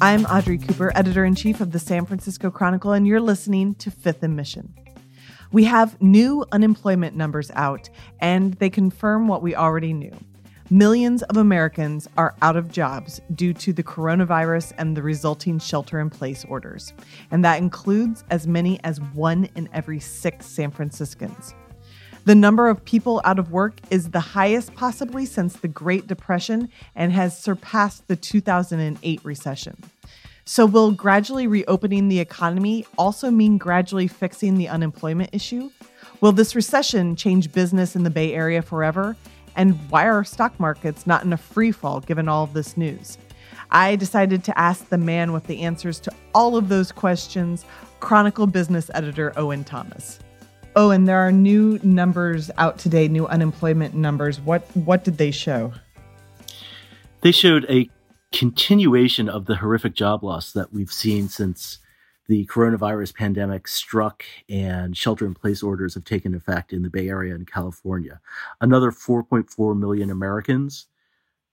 I'm Audrey Cooper, editor in chief of the San Francisco Chronicle, and you're listening to Fifth and Mission. We have new unemployment numbers out, and they confirm what we already knew. Millions of Americans are out of jobs due to the coronavirus and the resulting shelter in place orders. And that includes as many as one in every six San Franciscans. The number of people out of work is the highest possibly since the Great Depression and has surpassed the 2008 recession. So, will gradually reopening the economy also mean gradually fixing the unemployment issue? Will this recession change business in the Bay Area forever? And why are stock markets not in a free fall given all of this news? I decided to ask the man with the answers to all of those questions, Chronicle business editor Owen Thomas. Oh, and there are new numbers out today, new unemployment numbers. What what did they show? They showed a continuation of the horrific job loss that we've seen since the coronavirus pandemic struck and shelter in place orders have taken effect in the Bay Area and California. Another 4.4 million Americans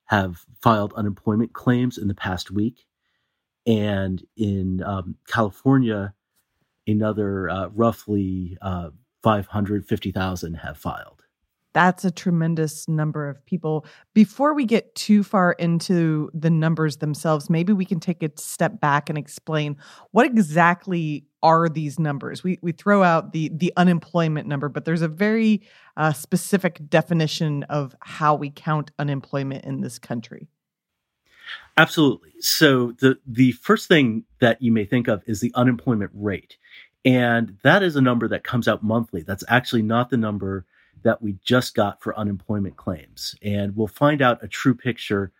have filed unemployment claims in the past week. And in um, California, another uh, roughly uh, 550,000 have filed. That's a tremendous number of people. Before we get too far into the numbers themselves, maybe we can take a step back and explain what exactly are these numbers. We we throw out the the unemployment number, but there's a very uh, specific definition of how we count unemployment in this country. Absolutely. So the the first thing that you may think of is the unemployment rate. And that is a number that comes out monthly. That's actually not the number that we just got for unemployment claims. And we'll find out a true picture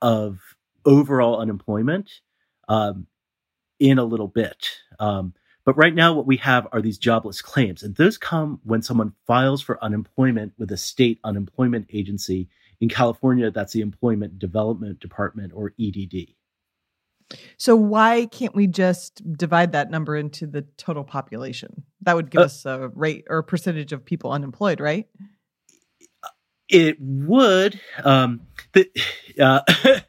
of overall unemployment um, in a little bit. Um, but right now, what we have are these jobless claims, and those come when someone files for unemployment with a state unemployment agency. In California, that's the Employment Development Department or EDD. So why can't we just divide that number into the total population? That would give uh, us a rate or a percentage of people unemployed, right? It would. Um, the, uh,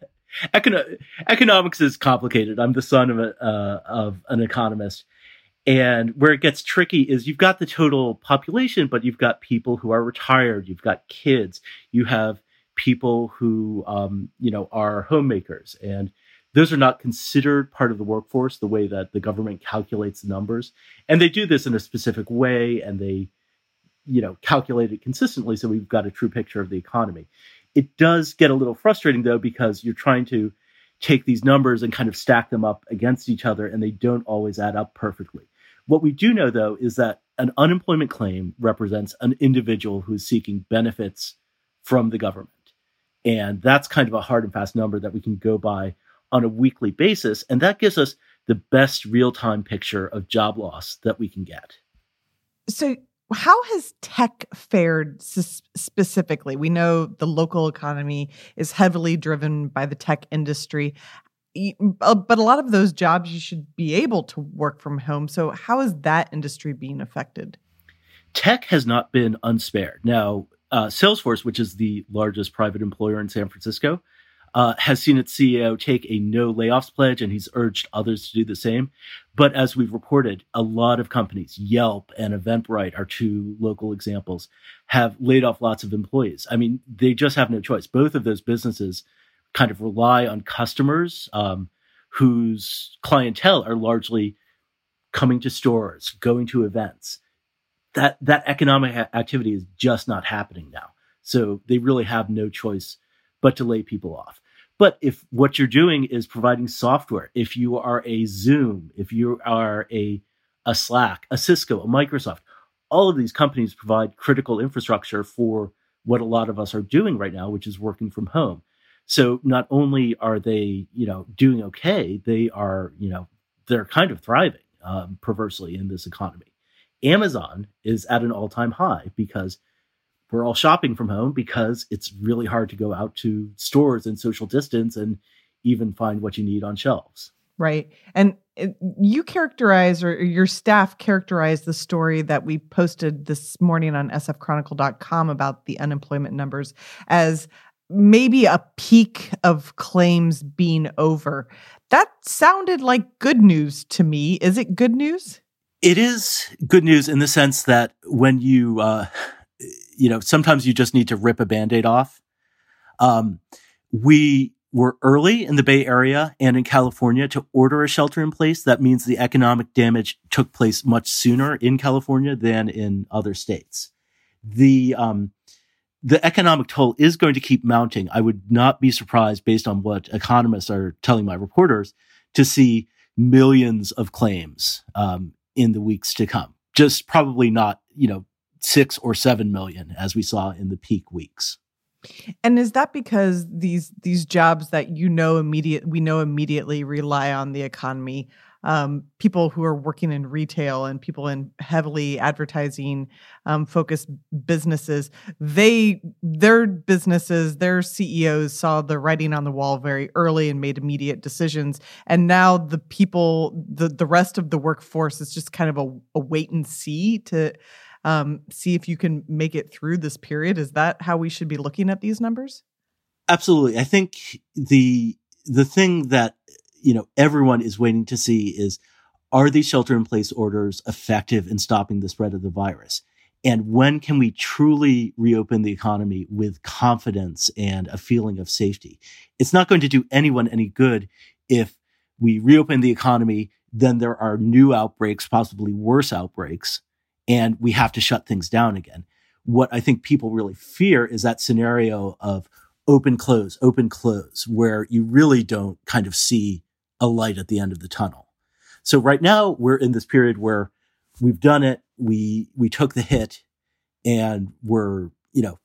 econo- economics is complicated. I'm the son of a, uh, of an economist, and where it gets tricky is you've got the total population, but you've got people who are retired, you've got kids, you have people who um, you know are homemakers and those are not considered part of the workforce the way that the government calculates numbers. And they do this in a specific way and they you know calculate it consistently so we've got a true picture of the economy. It does get a little frustrating though because you're trying to take these numbers and kind of stack them up against each other and they don't always add up perfectly. What we do know though is that an unemployment claim represents an individual who's seeking benefits from the government. And that's kind of a hard and fast number that we can go by on a weekly basis. And that gives us the best real time picture of job loss that we can get. So, how has tech fared specifically? We know the local economy is heavily driven by the tech industry, uh, but a lot of those jobs you should be able to work from home. So, how is that industry being affected? Tech has not been unspared. Now, uh, Salesforce, which is the largest private employer in San Francisco, uh, has seen its CEO take a no layoffs pledge, and he's urged others to do the same. But as we've reported, a lot of companies, Yelp and Eventbrite are two local examples, have laid off lots of employees. I mean, they just have no choice. Both of those businesses kind of rely on customers um, whose clientele are largely coming to stores, going to events. That that economic activity is just not happening now. So they really have no choice but to lay people off. But if what you're doing is providing software, if you are a Zoom, if you are a, a Slack, a Cisco, a Microsoft, all of these companies provide critical infrastructure for what a lot of us are doing right now, which is working from home. So not only are they, you know, doing okay, they are, you know, they're kind of thriving um, perversely in this economy. Amazon is at an all time high because we're all shopping from home because it's really hard to go out to stores and social distance and even find what you need on shelves. Right. And you characterize or your staff characterized the story that we posted this morning on sfchronicle.com about the unemployment numbers as maybe a peak of claims being over. That sounded like good news to me. Is it good news? It is good news in the sense that when you, uh, you know, sometimes you just need to rip a band aid off. Um, we were early in the Bay Area and in California to order a shelter in place. That means the economic damage took place much sooner in California than in other states. The, um, the economic toll is going to keep mounting. I would not be surprised based on what economists are telling my reporters to see millions of claims, um, in the weeks to come. Just probably not, you know, six or seven million as we saw in the peak weeks. And is that because these these jobs that you know immediate we know immediately rely on the economy? Um, people who are working in retail and people in heavily advertising um, focused businesses, they their businesses, their CEOs saw the writing on the wall very early and made immediate decisions. And now the people, the the rest of the workforce is just kind of a, a wait and see to um, see if you can make it through this period. Is that how we should be looking at these numbers? Absolutely. I think the the thing that you know everyone is waiting to see is are these shelter in place orders effective in stopping the spread of the virus? And when can we truly reopen the economy with confidence and a feeling of safety? It's not going to do anyone any good if we reopen the economy, then there are new outbreaks, possibly worse outbreaks, and we have to shut things down again. What I think people really fear is that scenario of open close, open close, where you really don't kind of see a light at the end of the tunnel. So right now we're in this period where we've done it, we we took the hit, and we're you know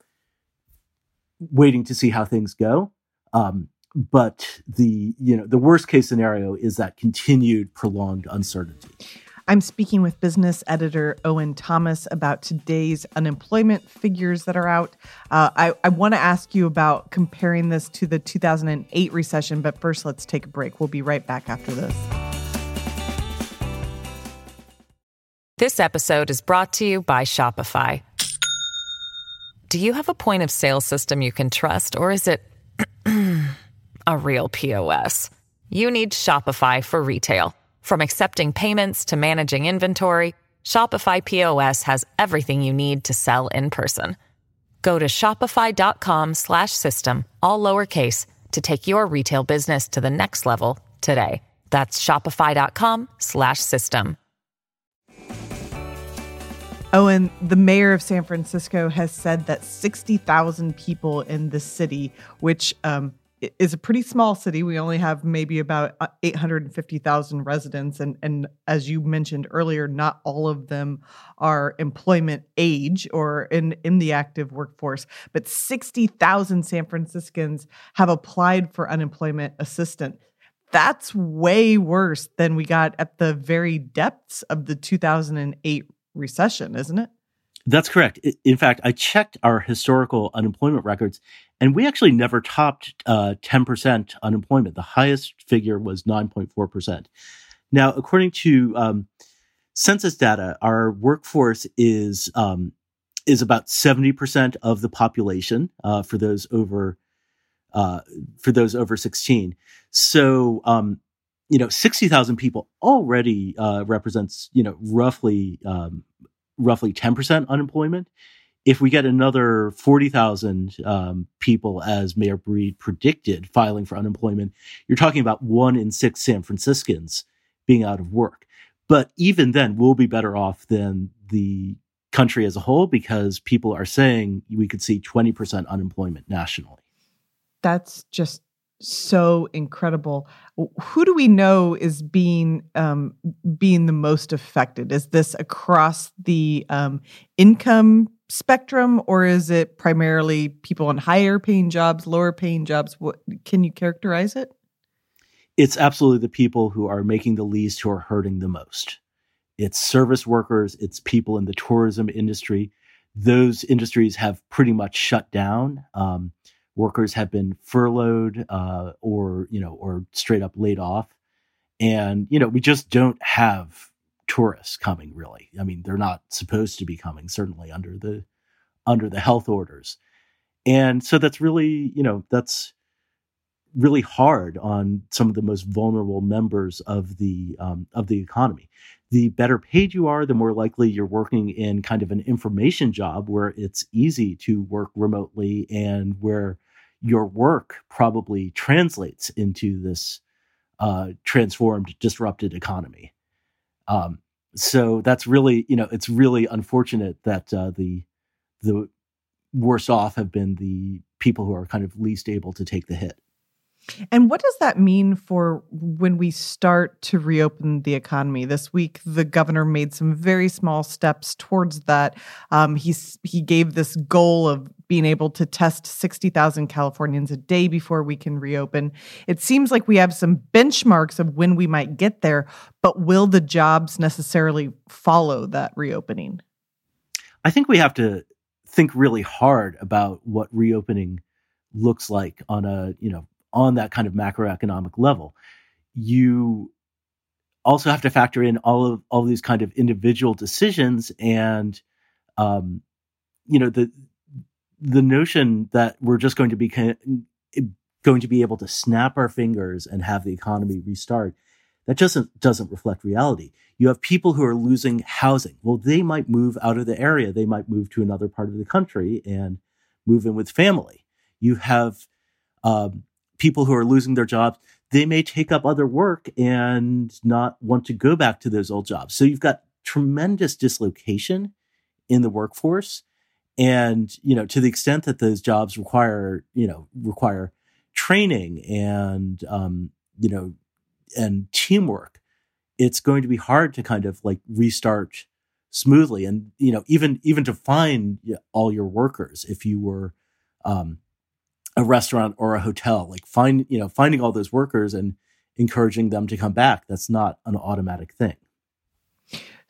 waiting to see how things go. Um, but the you know the worst case scenario is that continued prolonged uncertainty. I'm speaking with business editor Owen Thomas about today's unemployment figures that are out. Uh, I, I want to ask you about comparing this to the 2008 recession, but first, let's take a break. We'll be right back after this. This episode is brought to you by Shopify. Do you have a point of sale system you can trust, or is it a real POS? You need Shopify for retail. From accepting payments to managing inventory, Shopify POS has everything you need to sell in person. Go to shopify.com/system all lowercase to take your retail business to the next level today. That's shopify.com/system. And the mayor of San Francisco has said that 60,000 people in the city, which um, is a pretty small city. We only have maybe about uh, 850,000 residents. And, and as you mentioned earlier, not all of them are employment age or in, in the active workforce, but 60,000 San Franciscans have applied for unemployment assistance. That's way worse than we got at the very depths of the 2008 recession, isn't it? That's correct. In fact, I checked our historical unemployment records, and we actually never topped uh, 10% unemployment. The highest figure was 9.4%. Now, according to um, census data, our workforce is um, is about 70% of the population uh, for those over uh, for those over 16. So, um, you know, 60,000 people already uh, represents, you know, roughly um, roughly 10% unemployment. If we get another 40,000 um, people, as Mayor Breed predicted, filing for unemployment, you're talking about one in six San Franciscans being out of work. But even then, we'll be better off than the country as a whole because people are saying we could see 20% unemployment nationally. That's just so incredible. Who do we know is being um, being the most affected? Is this across the um, income spectrum, or is it primarily people on higher paying jobs, lower paying jobs? What can you characterize it? It's absolutely the people who are making the least who are hurting the most. It's service workers, it's people in the tourism industry. Those industries have pretty much shut down. Um, workers have been furloughed uh, or you know or straight up laid off. And you know we just don't have tourists coming really. I mean they're not supposed to be coming certainly under the under the health orders. And so that's really you know that's really hard on some of the most vulnerable members of the um, of the economy. The better paid you are the more likely you're working in kind of an information job where it's easy to work remotely and where your work probably translates into this uh, transformed, disrupted economy. Um, so that's really, you know, it's really unfortunate that uh, the the worst off have been the people who are kind of least able to take the hit. And what does that mean for when we start to reopen the economy? This week, the governor made some very small steps towards that. Um, he's he gave this goal of being able to test 60,000 Californians a day before we can reopen. It seems like we have some benchmarks of when we might get there, but will the jobs necessarily follow that reopening? I think we have to think really hard about what reopening looks like on a, you know, on that kind of macroeconomic level. You also have to factor in all of all of these kind of individual decisions and um, you know the the notion that we're just going to be going to be able to snap our fingers and have the economy restart that just doesn't, doesn't reflect reality. You have people who are losing housing. Well they might move out of the area. They might move to another part of the country and move in with family. You have um, people who are losing their jobs, they may take up other work and not want to go back to those old jobs. So you've got tremendous dislocation in the workforce. And, you know, to the extent that those jobs require, you know, require training and, um, you know, and teamwork, it's going to be hard to kind of like restart smoothly. And, you know, even, even to find all your workers, if you were, um, a restaurant or a hotel like find you know finding all those workers and encouraging them to come back that's not an automatic thing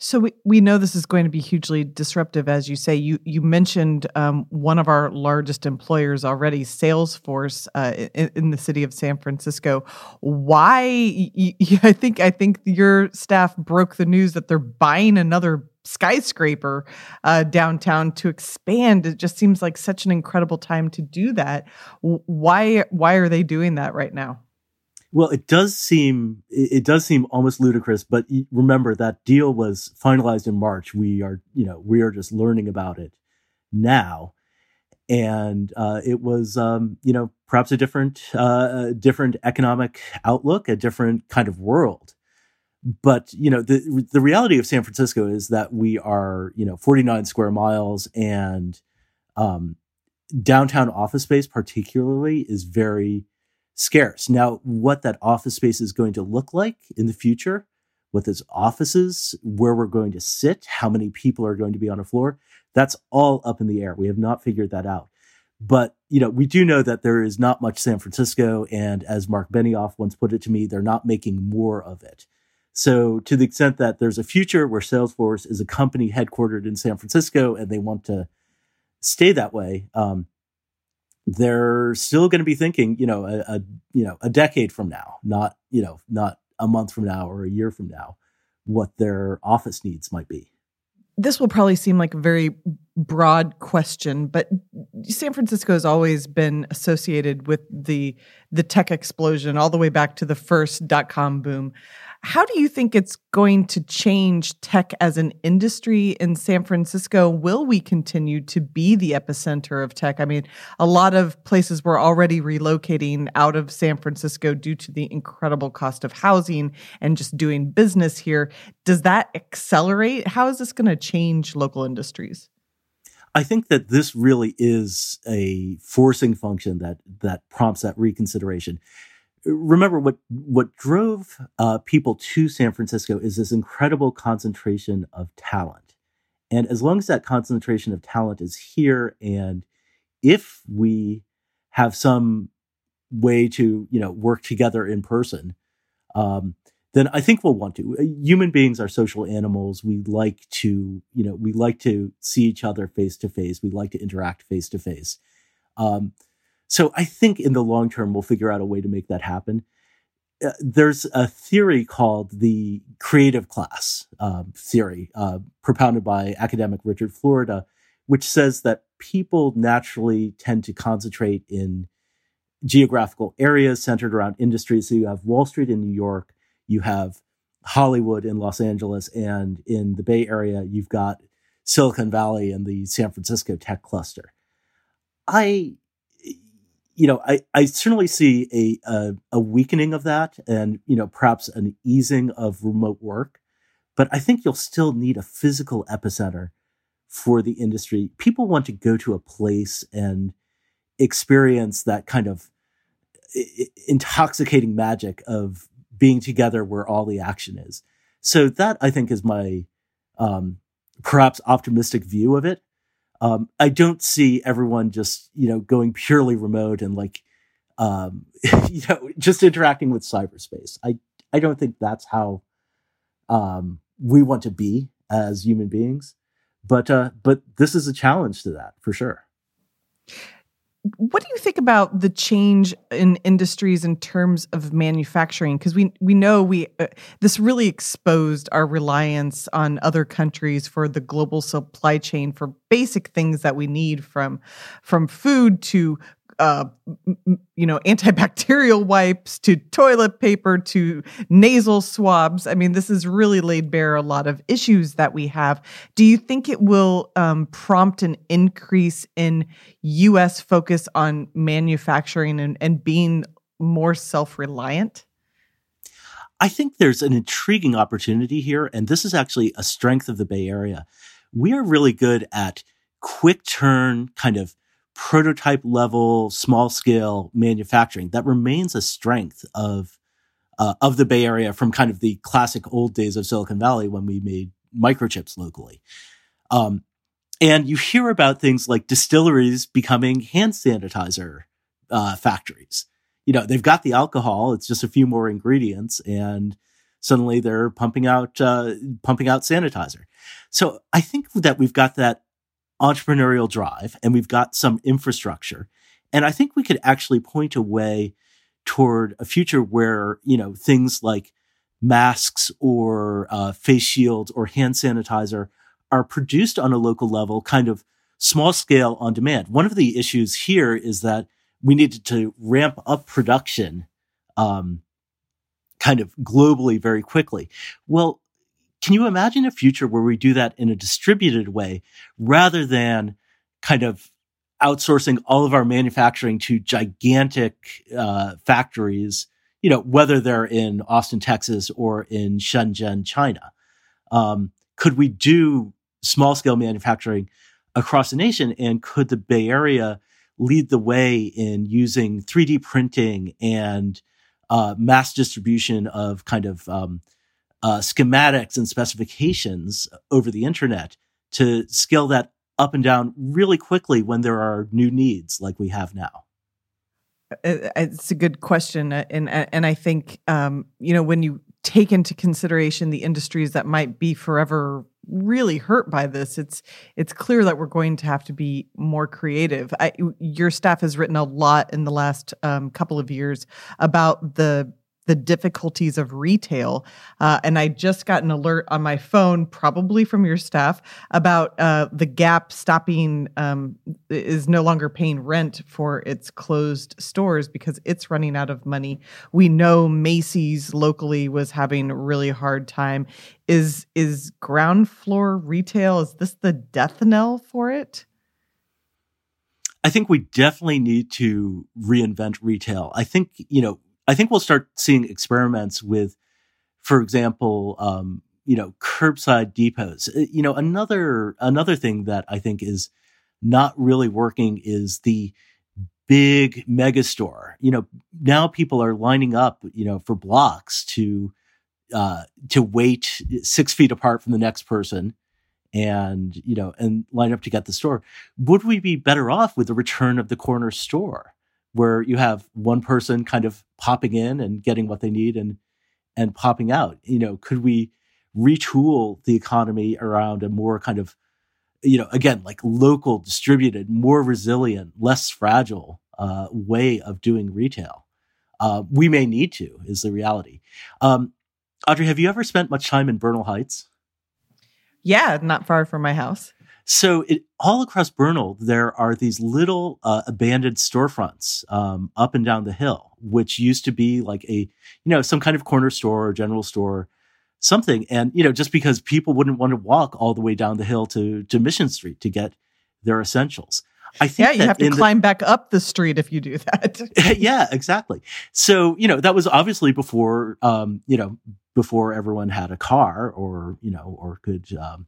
so we, we know this is going to be hugely disruptive, as you say. You you mentioned um, one of our largest employers already, Salesforce, uh, in, in, the city of San Francisco. Why? Y- y- I think I think your staff broke the news that they're buying another skyscraper uh, downtown to expand. It just seems like such an incredible time to do that. Why why are they doing that right now? Well, it does seem it does seem almost ludicrous, but remember that deal was finalized in March. We are you know we are just learning about it now, and uh, it was um, you know perhaps a different uh, different economic outlook, a different kind of world but you know the the reality of San Francisco is that we are you know 49 square miles and um, downtown office space particularly is very scarce. Now, what that office space is going to look like in the future, what those offices, where we're going to sit, how many people are going to be on a floor, that's all up in the air. We have not figured that out. But you know, we do know that there is not much San Francisco, and as Mark Benioff once put it to me, they're not making more of it. So, to the extent that there's a future where Salesforce is a company headquartered in San Francisco and they want to stay that way, um, they're still going to be thinking, you know, a, a, you know a decade from now, not you know not a month from now or a year from now, what their office needs might be this will probably seem like a very broad question, but San Francisco has always been associated with the the tech explosion all the way back to the first dot com boom. How do you think it's going to change tech as an industry in San Francisco? Will we continue to be the epicenter of tech? I mean, a lot of places were already relocating out of San Francisco due to the incredible cost of housing and just doing business here. Does that accelerate? How is this going to change local industries? I think that this really is a forcing function that that prompts that reconsideration remember what what drove uh, people to San Francisco is this incredible concentration of talent And as long as that concentration of talent is here, and if we have some way to, you know, work together in person, um, then I think we'll want to. Human beings are social animals. We like to, you know, we like to see each other face to face. We like to interact face to face. So I think in the long term, we'll figure out a way to make that happen. Uh, there's a theory called the creative class um, theory, uh, propounded by academic Richard Florida, which says that people naturally tend to concentrate in geographical areas centered around industries. So you have Wall Street in New York, you have Hollywood in Los Angeles, and in the Bay Area, you've got Silicon Valley and the San Francisco tech cluster. I you know, I, I certainly see a, a, a weakening of that, and you know, perhaps an easing of remote work. But I think you'll still need a physical epicenter for the industry. People want to go to a place and experience that kind of intoxicating magic of being together where all the action is. So that I think is my um, perhaps optimistic view of it. Um, I don't see everyone just, you know, going purely remote and like, um, you know, just interacting with cyberspace. I, I don't think that's how, um, we want to be as human beings. But, uh, but this is a challenge to that for sure what do you think about the change in industries in terms of manufacturing? Because we we know we uh, this really exposed our reliance on other countries for the global supply chain for basic things that we need from from food to uh, you know, antibacterial wipes to toilet paper to nasal swabs. I mean, this has really laid bare a lot of issues that we have. Do you think it will um, prompt an increase in U.S. focus on manufacturing and, and being more self reliant? I think there's an intriguing opportunity here, and this is actually a strength of the Bay Area. We are really good at quick turn kind of prototype level, small scale manufacturing that remains a strength of uh, of the Bay Area from kind of the classic old days of Silicon Valley when we made microchips locally. Um, and you hear about things like distilleries becoming hand sanitizer uh, factories. You know, they've got the alcohol; it's just a few more ingredients, and suddenly they're pumping out uh, pumping out sanitizer. So I think that we've got that entrepreneurial drive and we've got some infrastructure. And I think we could actually point a way toward a future where, you know, things like masks or uh, face shields or hand sanitizer are produced on a local level, kind of small scale on demand. One of the issues here is that we needed to ramp up production um, kind of globally very quickly. Well, can you imagine a future where we do that in a distributed way rather than kind of outsourcing all of our manufacturing to gigantic uh, factories, you know, whether they're in Austin, Texas or in Shenzhen, China? Um, could we do small scale manufacturing across the nation? And could the Bay Area lead the way in using 3D printing and uh, mass distribution of kind of um, uh, schematics and specifications over the internet to scale that up and down really quickly when there are new needs like we have now? Uh, it's a good question, uh, and uh, and I think um, you know when you take into consideration the industries that might be forever really hurt by this, it's it's clear that we're going to have to be more creative. I, your staff has written a lot in the last um, couple of years about the the difficulties of retail. Uh, and I just got an alert on my phone, probably from your staff, about uh, the Gap stopping um, is no longer paying rent for its closed stores because it's running out of money. We know Macy's locally was having a really hard time. Is is ground floor retail? Is this the death knell for it? I think we definitely need to reinvent retail. I think, you know, I think we'll start seeing experiments with, for example, um, you know, curbside depots. Uh, you know, another another thing that I think is not really working is the big mega store. You know, now people are lining up, you know, for blocks to uh, to wait six feet apart from the next person and you know and line up to get the store would we be better off with the return of the corner store where you have one person kind of popping in and getting what they need and and popping out. You know could we retool the economy around a more kind of you know again like local distributed more resilient less fragile uh, way of doing retail? Uh, we may need to is the reality. Um, audrey have you ever spent much time in bernal heights? Yeah, not far from my house. So it, all across Bernal, there are these little uh, abandoned storefronts um, up and down the hill, which used to be like a, you know, some kind of corner store or general store, something. And you know, just because people wouldn't want to walk all the way down the hill to to Mission Street to get their essentials. I think yeah, you have to climb the, back up the street if you do that. yeah, exactly. So you know that was obviously before um, you know before everyone had a car or you know or could um,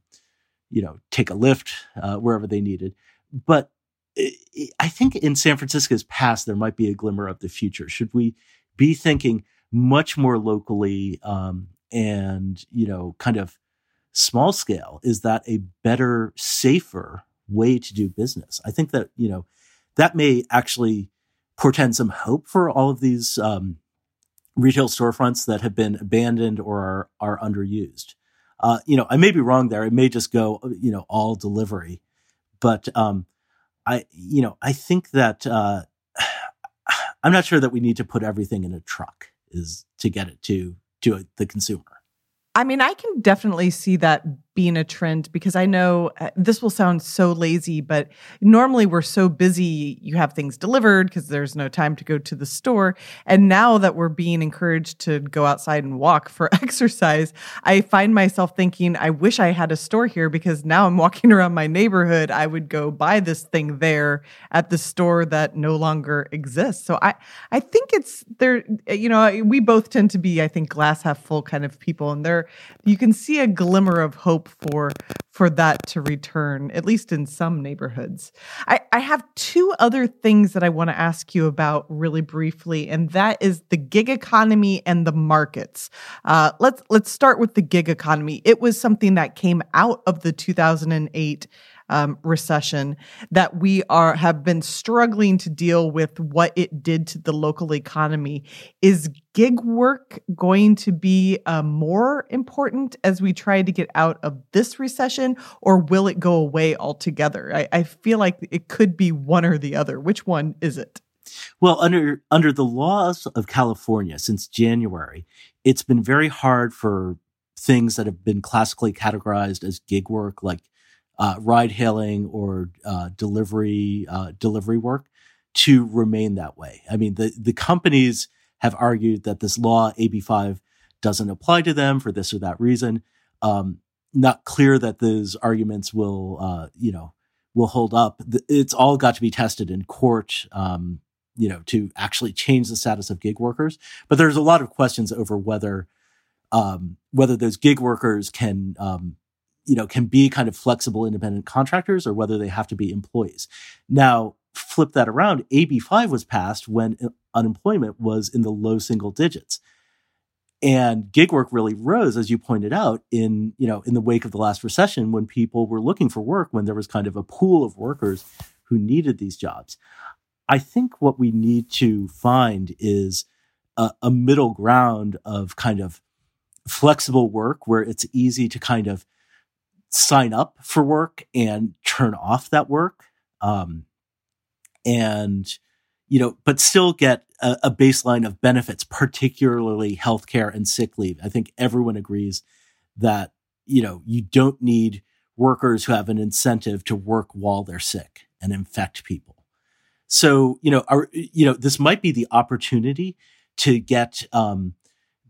you know take a Lyft uh, wherever they needed. But i think in san francisco's past there might be a glimmer of the future. Should we be thinking much more locally um, and you know kind of small scale? Is that a better safer way to do business? I think that you know that may actually portend some hope for all of these um, retail storefronts that have been abandoned or are, are underused. Uh, you know, I may be wrong there. It may just go, you know, all delivery, but um, I, you know, I think that uh, I'm not sure that we need to put everything in a truck is to get it to to the consumer. I mean, I can definitely see that being a trend because I know uh, this will sound so lazy, but normally we're so busy, you have things delivered because there's no time to go to the store. And now that we're being encouraged to go outside and walk for exercise, I find myself thinking, I wish I had a store here because now I'm walking around my neighborhood. I would go buy this thing there at the store that no longer exists. So I, I think it's there, you know, we both tend to be, I think, glass half full kind of people. And there, you can see a glimmer of hope hope for for that to return, at least in some neighborhoods. I, I have two other things that I want to ask you about really briefly, and that is the gig economy and the markets. Uh, let's let's start with the gig economy. It was something that came out of the 2008 um, recession that we are have been struggling to deal with what it did to the local economy. Is gig work going to be uh, more important as we try to get out of this recession, or will it go away altogether? I, I feel like it could be one or the other. Which one is it? Well, under under the laws of California since January, it's been very hard for things that have been classically categorized as gig work, like uh, ride hailing or uh, delivery uh, delivery work to remain that way. I mean, the the companies have argued that this law AB five doesn't apply to them for this or that reason. Um, not clear that those arguments will uh, you know will hold up. It's all got to be tested in court. Um, you know, to actually change the status of gig workers. But there's a lot of questions over whether um, whether those gig workers can um, you know, can be kind of flexible independent contractors or whether they have to be employees. Now, flip that around, AB5 was passed when unemployment was in the low single digits. And gig work really rose, as you pointed out, in you know in the wake of the last recession, when people were looking for work, when there was kind of a pool of workers who needed these jobs. I think what we need to find is a, a middle ground of kind of flexible work where it's easy to kind of sign up for work and turn off that work. Um, and, you know, but still get a, a baseline of benefits, particularly healthcare and sick leave. I think everyone agrees that, you know, you don't need workers who have an incentive to work while they're sick and infect people. So, you know, our, you know, this might be the opportunity to get, um,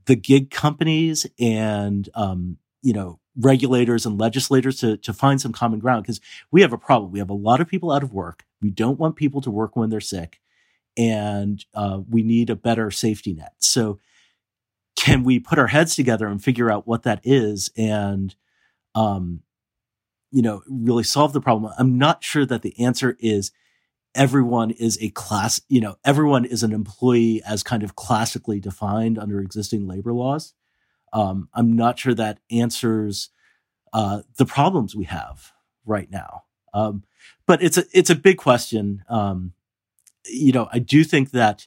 the gig companies and, um, you know, regulators and legislators to, to find some common ground because we have a problem. We have a lot of people out of work. We don't want people to work when they're sick, and uh, we need a better safety net. So, can we put our heads together and figure out what that is and, um, you know, really solve the problem? I'm not sure that the answer is everyone is a class, you know, everyone is an employee as kind of classically defined under existing labor laws. Um, I'm not sure that answers uh, the problems we have right now. Um, but it's a it's a big question. Um, you know, I do think that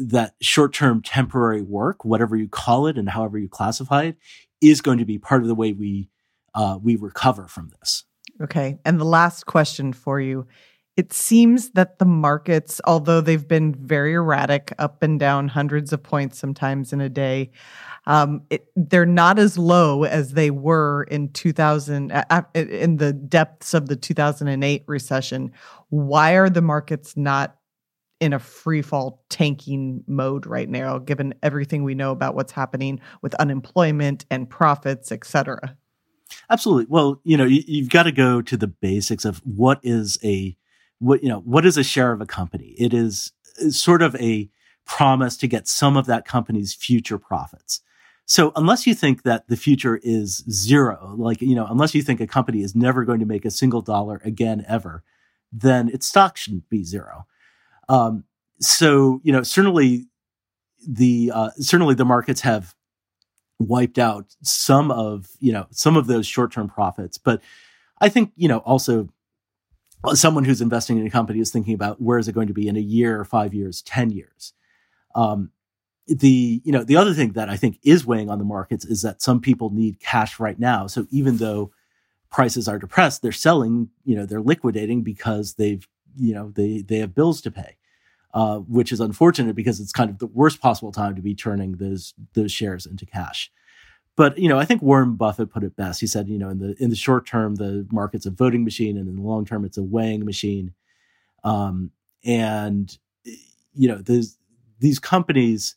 that short term temporary work, whatever you call it and however you classify it, is going to be part of the way we uh, we recover from this. Okay, and the last question for you. It seems that the markets, although they've been very erratic, up and down hundreds of points sometimes in a day, um, it, they're not as low as they were in 2000 uh, in the depths of the 2008 recession. Why are the markets not in a free fall tanking mode right now, given everything we know about what's happening with unemployment and profits, et cetera? Absolutely. Well, you know, you, have got to go to the basics of what is a what you know what is a share of a company. It is sort of a promise to get some of that company's future profits. So unless you think that the future is zero, like, you know, unless you think a company is never going to make a single dollar again ever, then its stock shouldn't be zero. Um, so, you know, certainly the, uh, certainly the markets have wiped out some of, you know, some of those short-term profits. But I think, you know, also someone who's investing in a company is thinking about where is it going to be in a year, five years, 10 years. Um, the you know the other thing that I think is weighing on the markets is that some people need cash right now. So even though prices are depressed, they're selling. You know they're liquidating because they've you know they they have bills to pay, uh, which is unfortunate because it's kind of the worst possible time to be turning those those shares into cash. But you know I think Warren Buffett put it best. He said you know in the in the short term the market's a voting machine, and in the long term it's a weighing machine. Um, and you know these these companies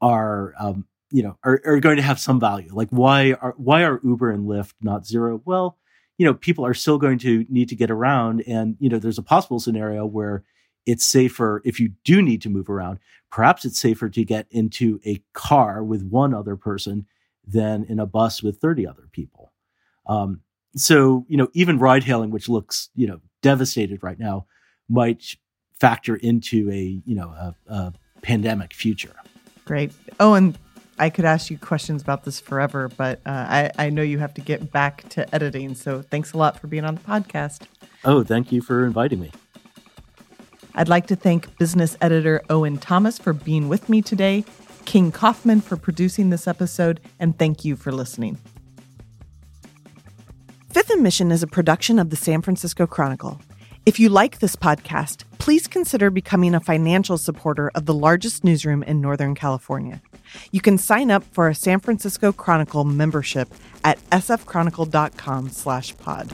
are um, you know are, are going to have some value. Like why are why are Uber and Lyft not zero? Well, you know people are still going to need to get around, and you know there's a possible scenario where it's safer if you do need to move around. Perhaps it's safer to get into a car with one other person than in a bus with 30 other people. Um, so, you know, even ride hailing, which looks, you know, devastated right now, might factor into a, you know, a, a pandemic future. Great. Oh, and I could ask you questions about this forever, but uh, I, I know you have to get back to editing. So thanks a lot for being on the podcast. Oh, thank you for inviting me. I'd like to thank business editor Owen Thomas for being with me today, King Kaufman for producing this episode, and thank you for listening. Fifth and Mission is a production of the San Francisco Chronicle. If you like this podcast, please consider becoming a financial supporter of the largest newsroom in Northern California. You can sign up for a San Francisco Chronicle membership at sfchronicle.com slash pod.